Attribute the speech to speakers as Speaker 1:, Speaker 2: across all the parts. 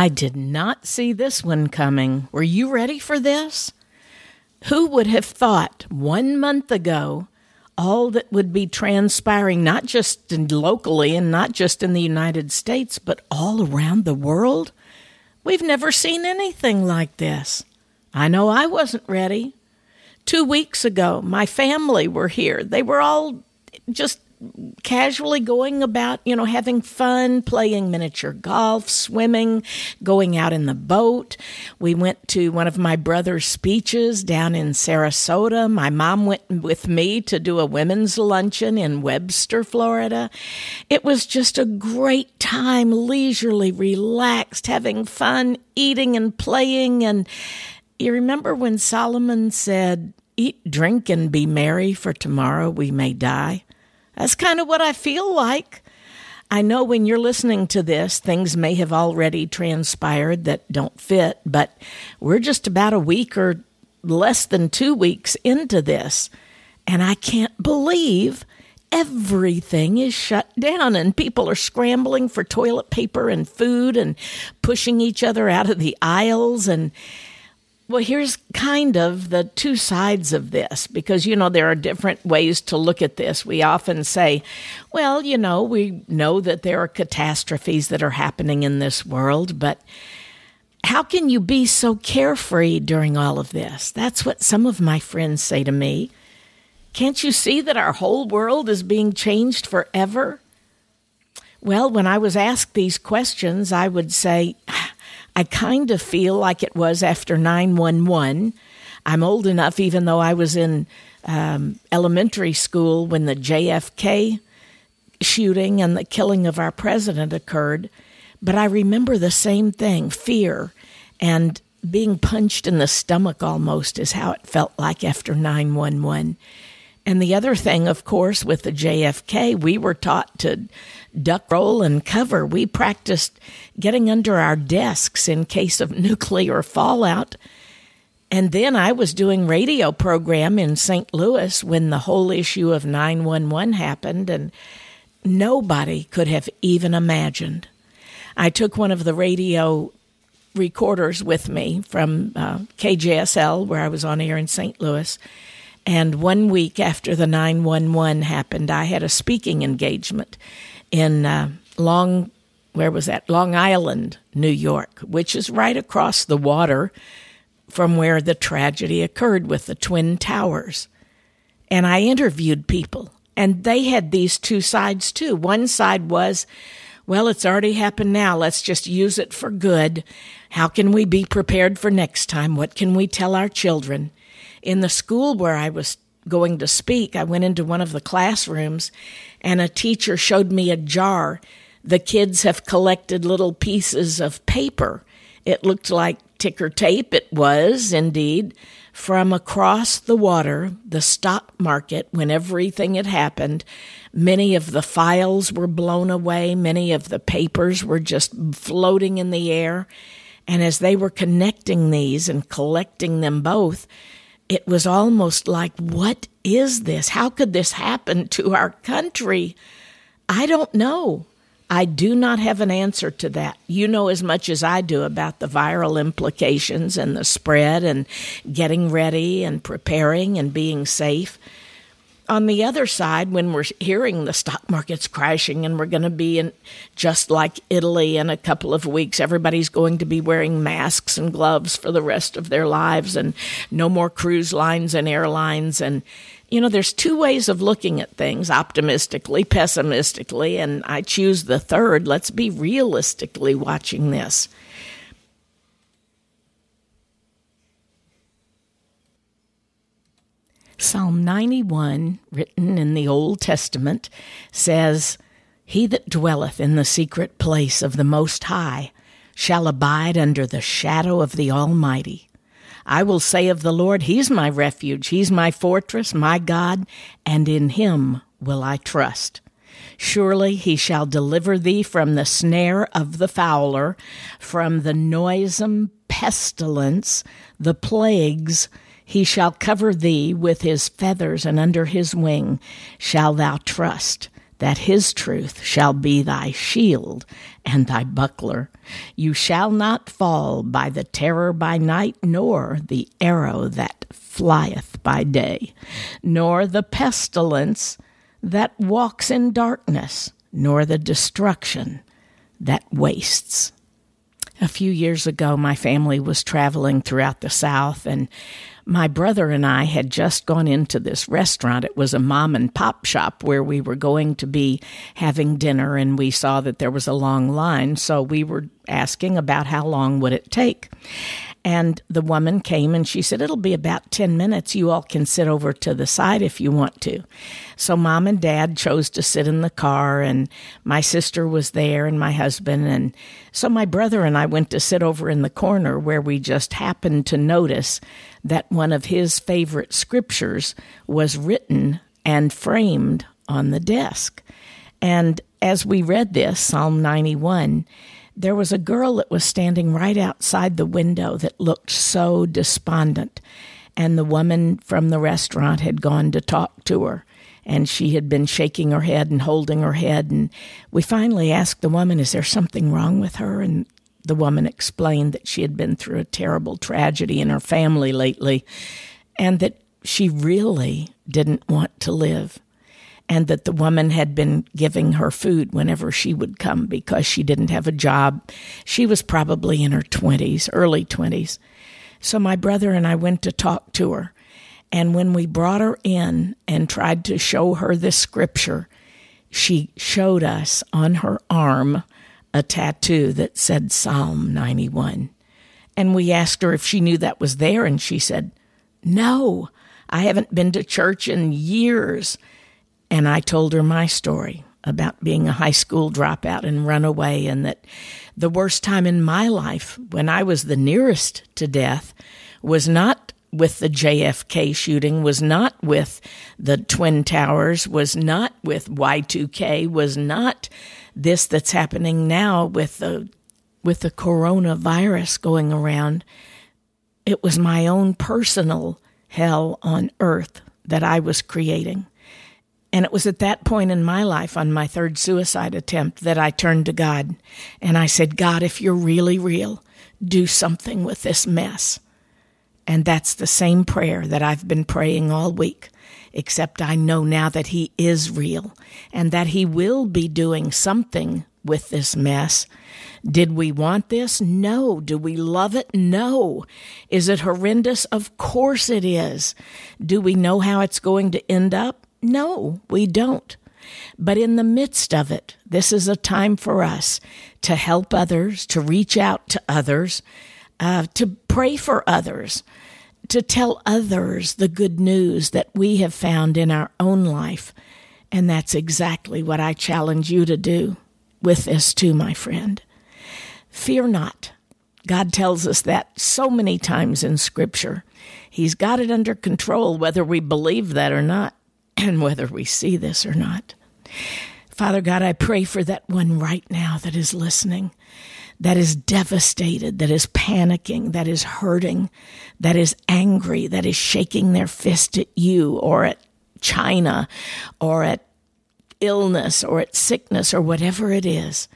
Speaker 1: I did not see this one coming. Were you ready for this? Who would have thought one month ago all that would be transpiring, not just locally and not just in the United States, but all around the world? We've never seen anything like this. I know I wasn't ready. Two weeks ago, my family were here. They were all just casually going about, you know, having fun, playing miniature golf, swimming, going out in the boat. We went to one of my brother's speeches down in Sarasota. My mom went with me to do a women's luncheon in Webster, Florida. It was just a great time, leisurely, relaxed, having fun, eating and playing. And you remember when Solomon said, Eat, drink, and be merry, for tomorrow we may die? That's kind of what I feel like. I know when you're listening to this, things may have already transpired that don't fit, but we're just about a week or less than two weeks into this. And I can't believe everything is shut down and people are scrambling for toilet paper and food and pushing each other out of the aisles. And well, here's kind of the two sides of this because, you know, there are different ways to look at this. We often say, well, you know, we know that there are catastrophes that are happening in this world, but how can you be so carefree during all of this? That's what some of my friends say to me. Can't you see that our whole world is being changed forever? Well, when I was asked these questions, I would say, I kind of feel like it was after 911. I'm old enough, even though I was in um, elementary school when the JFK shooting and the killing of our president occurred. But I remember the same thing fear and being punched in the stomach almost is how it felt like after 911. And the other thing, of course, with the JFK, we were taught to duck, roll, and cover. We practiced getting under our desks in case of nuclear fallout. And then I was doing radio program in St. Louis when the whole issue of 911 happened, and nobody could have even imagined. I took one of the radio recorders with me from uh, KJSL, where I was on air in St. Louis. And one week after the 911 happened, I had a speaking engagement in uh, Long, where was that? Long Island, New York, which is right across the water from where the tragedy occurred with the Twin Towers. And I interviewed people, and they had these two sides too. One side was, well, it's already happened now. Let's just use it for good. How can we be prepared for next time? What can we tell our children? In the school where I was going to speak, I went into one of the classrooms and a teacher showed me a jar. The kids have collected little pieces of paper. It looked like ticker tape. It was indeed from across the water, the stock market, when everything had happened. Many of the files were blown away. Many of the papers were just floating in the air. And as they were connecting these and collecting them both, it was almost like, what is this? How could this happen to our country? I don't know. I do not have an answer to that. You know as much as I do about the viral implications and the spread and getting ready and preparing and being safe on the other side, when we're hearing the stock market's crashing and we're going to be in just like Italy in a couple of weeks, everybody's going to be wearing masks and gloves for the rest of their lives and no more cruise lines and airlines. And, you know, there's two ways of looking at things optimistically, pessimistically, and I choose the third. Let's be realistically watching this. Psalm 91, written in the Old Testament, says, He that dwelleth in the secret place of the Most High shall abide under the shadow of the Almighty. I will say of the Lord, He's my refuge, He's my fortress, my God, and in Him will I trust. Surely he shall deliver thee from the snare of the fowler, from the noisome pestilence, the plagues. He shall cover thee with his feathers, and under his wing shall thou trust that his truth shall be thy shield and thy buckler. You shall not fall by the terror by night, nor the arrow that flieth by day, nor the pestilence that walks in darkness, nor the destruction that wastes. A few years ago, my family was traveling throughout the South, and my brother and I had just gone into this restaurant. It was a mom and pop shop where we were going to be having dinner, and we saw that there was a long line. So we were asking about how long would it take. And the woman came and she said, It'll be about 10 minutes. You all can sit over to the side if you want to. So mom and dad chose to sit in the car, and my sister was there and my husband. And so my brother and I went to sit over in the corner where we just happened to notice that one of his favorite scriptures was written and framed on the desk. And as we read this, Psalm 91, there was a girl that was standing right outside the window that looked so despondent. And the woman from the restaurant had gone to talk to her. And she had been shaking her head and holding her head. And we finally asked the woman, Is there something wrong with her? And the woman explained that she had been through a terrible tragedy in her family lately and that she really didn't want to live and that the woman had been giving her food whenever she would come because she didn't have a job. She was probably in her 20s, early 20s. So my brother and I went to talk to her. And when we brought her in and tried to show her the scripture, she showed us on her arm a tattoo that said Psalm 91. And we asked her if she knew that was there, and she said, No, I haven't been to church in years. And I told her my story about being a high school dropout and runaway, and that the worst time in my life, when I was the nearest to death, was not with the JFK shooting, was not with the Twin Towers, was not with Y2K, was not this that's happening now with the with the coronavirus going around. It was my own personal hell on earth that I was creating. And it was at that point in my life, on my third suicide attempt, that I turned to God and I said, God, if you're really real, do something with this mess. And that's the same prayer that I've been praying all week, except I know now that He is real and that He will be doing something with this mess. Did we want this? No. Do we love it? No. Is it horrendous? Of course it is. Do we know how it's going to end up? No, we don't. But in the midst of it, this is a time for us to help others, to reach out to others, uh, to pray for others, to tell others the good news that we have found in our own life. And that's exactly what I challenge you to do with this, too, my friend. Fear not. God tells us that so many times in Scripture. He's got it under control, whether we believe that or not and whether we see this or not. Father God, I pray for that one right now that is listening, that is devastated, that is panicking, that is hurting, that is angry, that is shaking their fist at you or at China or at illness or at sickness or whatever it is.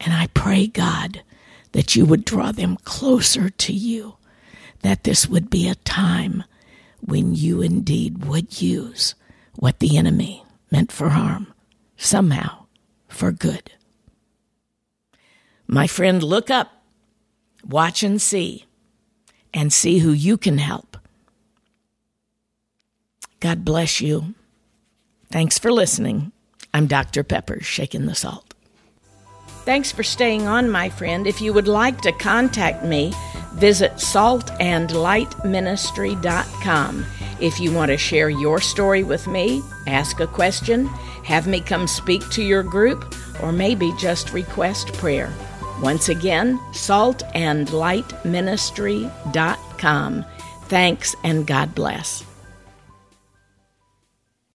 Speaker 1: And I pray, God, that you would draw them closer to you, that this would be a time when you indeed would use what the enemy meant for harm, somehow for good. My friend, look up, watch and see, and see who you can help. God bless you. Thanks for listening. I'm Dr. Peppers, shaking the salt. Thanks for staying on, my friend. If you would like to contact me, visit saltandlightministry.com. If you want to share your story with me, ask a question, have me come speak to your group, or maybe just request prayer, Once again, saltandlightministry.com. Thanks and God bless.